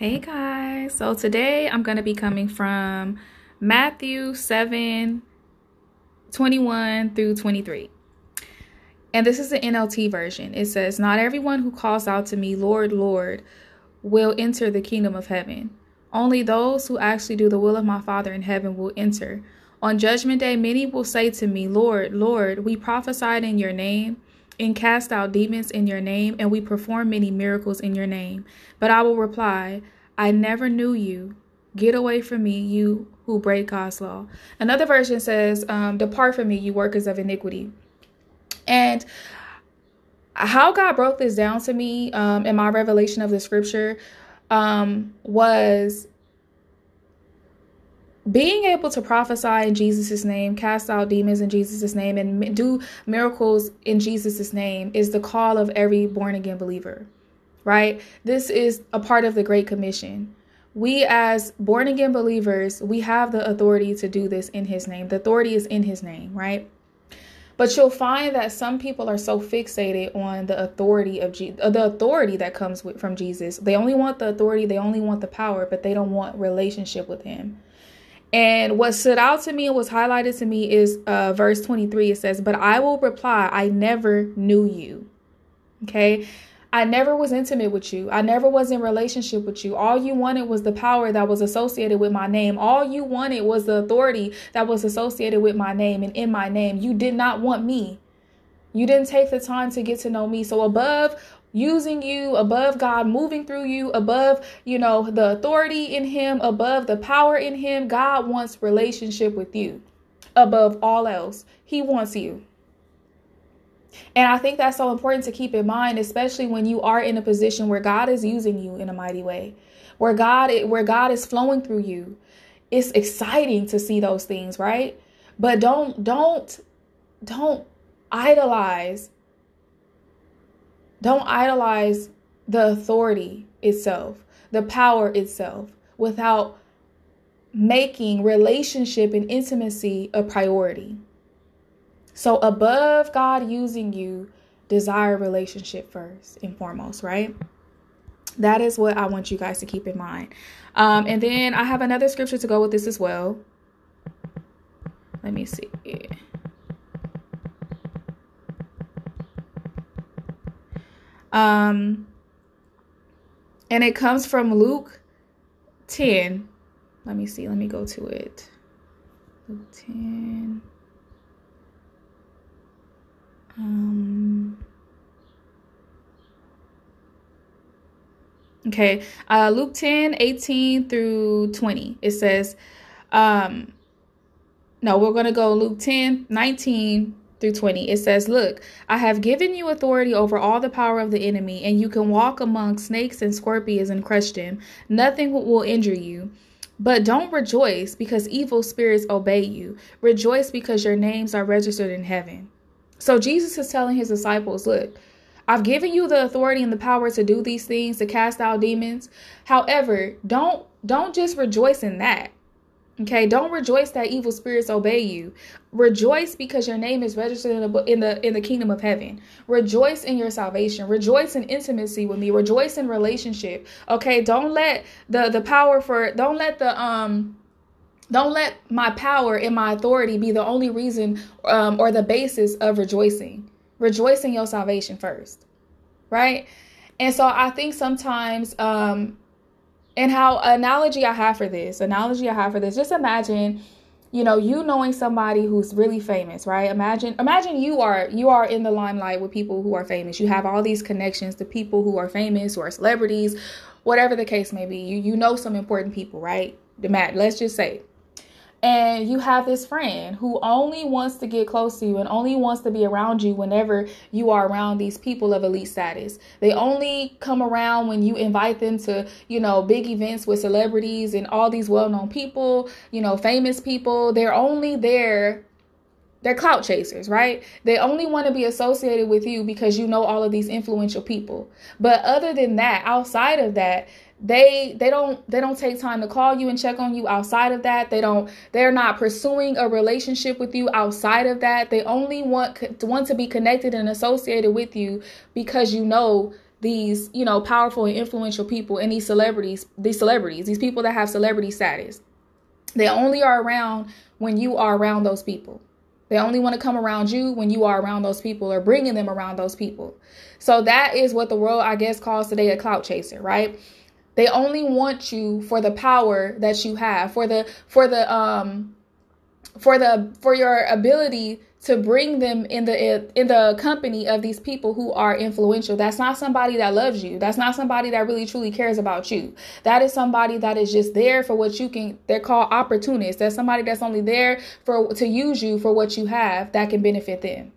Hey guys, so today I'm going to be coming from Matthew 7 21 through 23. And this is the NLT version. It says, Not everyone who calls out to me, Lord, Lord, will enter the kingdom of heaven. Only those who actually do the will of my Father in heaven will enter. On judgment day, many will say to me, Lord, Lord, we prophesied in your name and cast out demons in your name, and we perform many miracles in your name. But I will reply, I never knew you. Get away from me, you who break God's law. Another version says, um, Depart from me, you workers of iniquity. And how God broke this down to me um, in my revelation of the scripture um, was being able to prophesy in Jesus' name, cast out demons in Jesus' name, and do miracles in Jesus' name is the call of every born again believer, right? This is a part of the Great Commission. We, as born again believers, we have the authority to do this in His name. The authority is in His name, right? But you'll find that some people are so fixated on the authority of Je- uh, the authority that comes with, from Jesus. They only want the authority, they only want the power, but they don't want relationship with Him. And what stood out to me and was highlighted to me is uh, verse 23. It says, But I will reply, I never knew you. Okay. I never was intimate with you. I never was in relationship with you. All you wanted was the power that was associated with my name. All you wanted was the authority that was associated with my name and in my name. You did not want me. You didn't take the time to get to know me. So above using you above God moving through you, above, you know, the authority in Him, above the power in Him. God wants relationship with you above all else. He wants you. And I think that's so important to keep in mind, especially when you are in a position where God is using you in a mighty way, where God where God is flowing through you. It's exciting to see those things, right? But don't don't don't idolize don't idolize the authority itself, the power itself, without making relationship and intimacy a priority. So, above God using you, desire relationship first and foremost, right? That is what I want you guys to keep in mind. Um, and then I have another scripture to go with this as well. Let me see. Um, and it comes from Luke 10. Let me see. Let me go to it. Luke 10. Um, okay. Uh, Luke 10, 18 through 20. It says, um, no, we're going to go Luke 10, 19 through 20 it says look i have given you authority over all the power of the enemy and you can walk among snakes and scorpions and crush them nothing will injure you but don't rejoice because evil spirits obey you rejoice because your names are registered in heaven so jesus is telling his disciples look I've given you the authority and the power to do these things, to cast out demons. However, don't don't just rejoice in that. Okay, don't rejoice that evil spirits obey you. Rejoice because your name is registered in the in the in the kingdom of heaven. Rejoice in your salvation. Rejoice in intimacy with me. Rejoice in relationship. Okay, don't let the the power for don't let the um don't let my power and my authority be the only reason um, or the basis of rejoicing. Rejoice in your salvation first, right? And so I think sometimes um, and how analogy I have for this, analogy I have for this, just imagine, you know, you knowing somebody who's really famous, right? Imagine imagine you are you are in the limelight with people who are famous. You have all these connections to people who are famous or celebrities, whatever the case may be. You you know some important people, right? The Matt, let's just say and you have this friend who only wants to get close to you and only wants to be around you whenever you are around these people of elite status. They only come around when you invite them to, you know, big events with celebrities and all these well-known people, you know, famous people. They're only there they're clout chasers, right? They only want to be associated with you because you know all of these influential people. But other than that, outside of that, they they don't they don't take time to call you and check on you outside of that they don't they're not pursuing a relationship with you outside of that they only want want to be connected and associated with you because you know these, you know, powerful and influential people and these celebrities, these celebrities, these people that have celebrity status. They only are around when you are around those people. They only want to come around you when you are around those people or bringing them around those people. So that is what the world, I guess, calls today a clout chaser, right? They only want you for the power that you have, for the for the um for the for your ability to bring them in the in the company of these people who are influential. That's not somebody that loves you. That's not somebody that really truly cares about you. That is somebody that is just there for what you can they're called opportunists. That's somebody that's only there for to use you for what you have that can benefit them.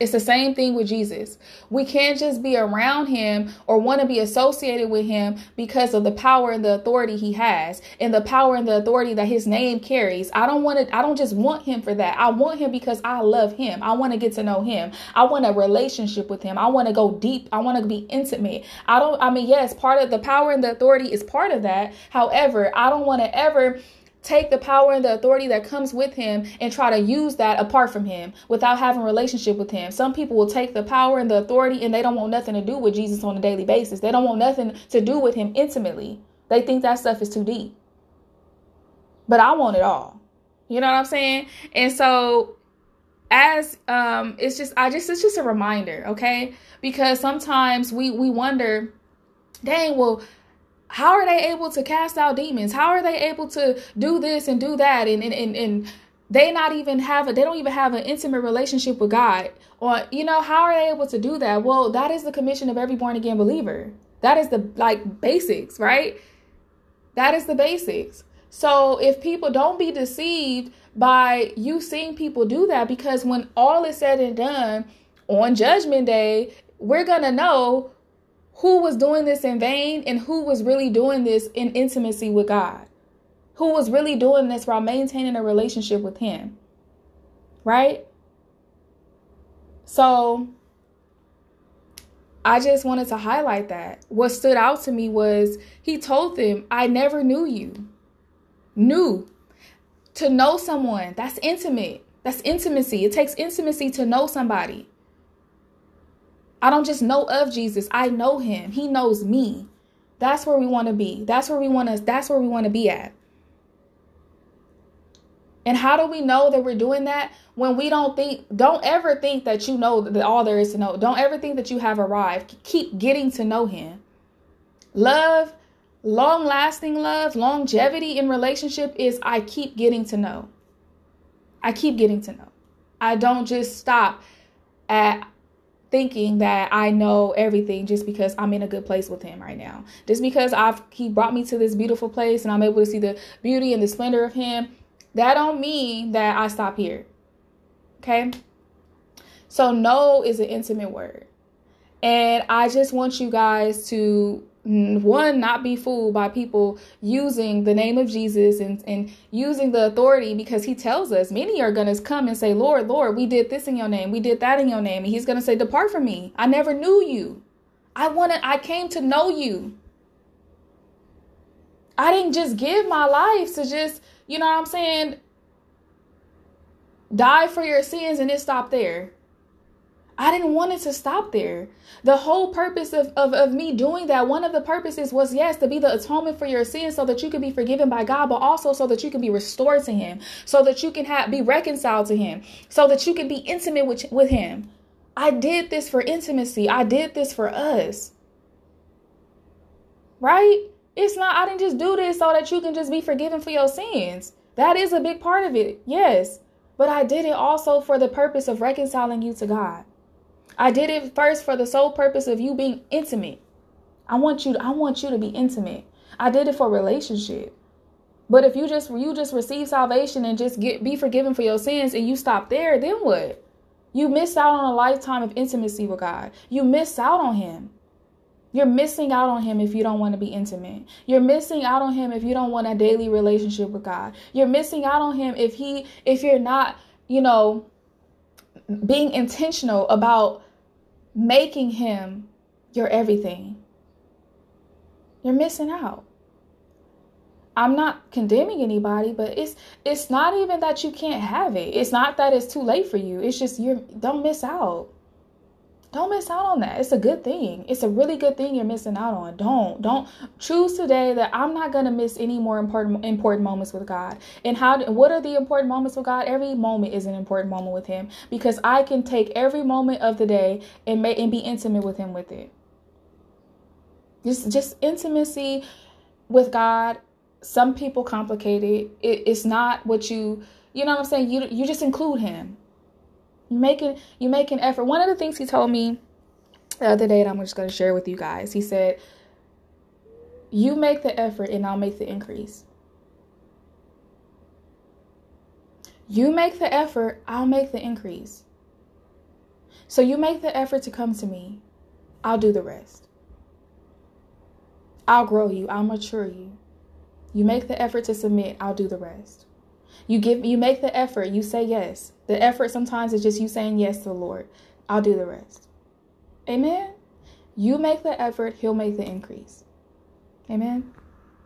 It's the same thing with Jesus. We can't just be around him or want to be associated with him because of the power and the authority he has and the power and the authority that his name carries. I don't want to I don't just want him for that. I want him because I love him. I want to get to know him. I want a relationship with him. I want to go deep. I want to be intimate. I don't I mean yes, part of the power and the authority is part of that. However, I don't want to ever take the power and the authority that comes with him and try to use that apart from him without having a relationship with him. Some people will take the power and the authority and they don't want nothing to do with Jesus on a daily basis. They don't want nothing to do with him intimately. They think that stuff is too deep. But I want it all. You know what I'm saying? And so as um it's just I just it's just a reminder, okay? Because sometimes we we wonder, dang, well, how are they able to cast out demons? How are they able to do this and do that? And and and, and they not even have a they don't even have an intimate relationship with God. Or you know, how are they able to do that? Well, that is the commission of every born again believer. That is the like basics, right? That is the basics. So if people don't be deceived by you seeing people do that, because when all is said and done on judgment day, we're gonna know who was doing this in vain and who was really doing this in intimacy with God. Who was really doing this while maintaining a relationship with Him. Right? So, I just wanted to highlight that. What stood out to me was he told them, I never knew you. Knew. To know someone, that's intimate. That's intimacy. It takes intimacy to know somebody. I don't just know of Jesus. I know him. He knows me. That's where we want to be. That's where we want to that's where we want to be at. And how do we know that we're doing that when we don't think don't ever think that you know that all there is to know. Don't ever think that you have arrived. Keep getting to know him. Love, long-lasting love, longevity in relationship is I keep getting to know. I keep getting to know. I don't just stop at thinking that I know everything just because I'm in a good place with him right now. Just because I've he brought me to this beautiful place and I'm able to see the beauty and the splendor of him, that don't mean that I stop here. Okay? So know is an intimate word. And I just want you guys to one not be fooled by people using the name of jesus and, and using the authority because he tells us many are going to come and say lord lord we did this in your name. We did that in your name. And he's going to say depart from me. I never knew you. I wanted i came to know you. I didn't just give my life to just you know what i'm saying die for your sins and it stopped there I didn't want it to stop there. The whole purpose of, of, of me doing that, one of the purposes was, yes, to be the atonement for your sins so that you can be forgiven by God, but also so that you can be restored to Him, so that you can have, be reconciled to Him, so that you can be intimate with, with Him. I did this for intimacy. I did this for us. Right? It's not, I didn't just do this so that you can just be forgiven for your sins. That is a big part of it, yes. But I did it also for the purpose of reconciling you to God. I did it first for the sole purpose of you being intimate. I want you to, I want you to be intimate. I did it for relationship. But if you just you just receive salvation and just get be forgiven for your sins and you stop there, then what? You miss out on a lifetime of intimacy with God. You miss out on him. You're missing out on him if you don't want to be intimate. You're missing out on him if you don't want a daily relationship with God. You're missing out on him if he if you're not, you know, being intentional about making him your everything, you're missing out. I'm not condemning anybody, but it's it's not even that you can't have it. It's not that it's too late for you. It's just you don't miss out. Don't miss out on that. It's a good thing. It's a really good thing you're missing out on. Don't don't choose today that I'm not gonna miss any more important important moments with God. And how? What are the important moments with God? Every moment is an important moment with Him because I can take every moment of the day and make and be intimate with Him with it. Just just intimacy with God. Some people complicate it. it it's not what you you know what I'm saying. You you just include Him you make it you make an effort. One of the things he told me the other day, and I'm just gonna share with you guys. He said, You make the effort and I'll make the increase. You make the effort, I'll make the increase. So you make the effort to come to me, I'll do the rest. I'll grow you, I'll mature you. You make the effort to submit, I'll do the rest. You give you make the effort, you say yes. The effort sometimes is just you saying yes to the Lord. I'll do the rest. Amen. You make the effort, he'll make the increase. Amen.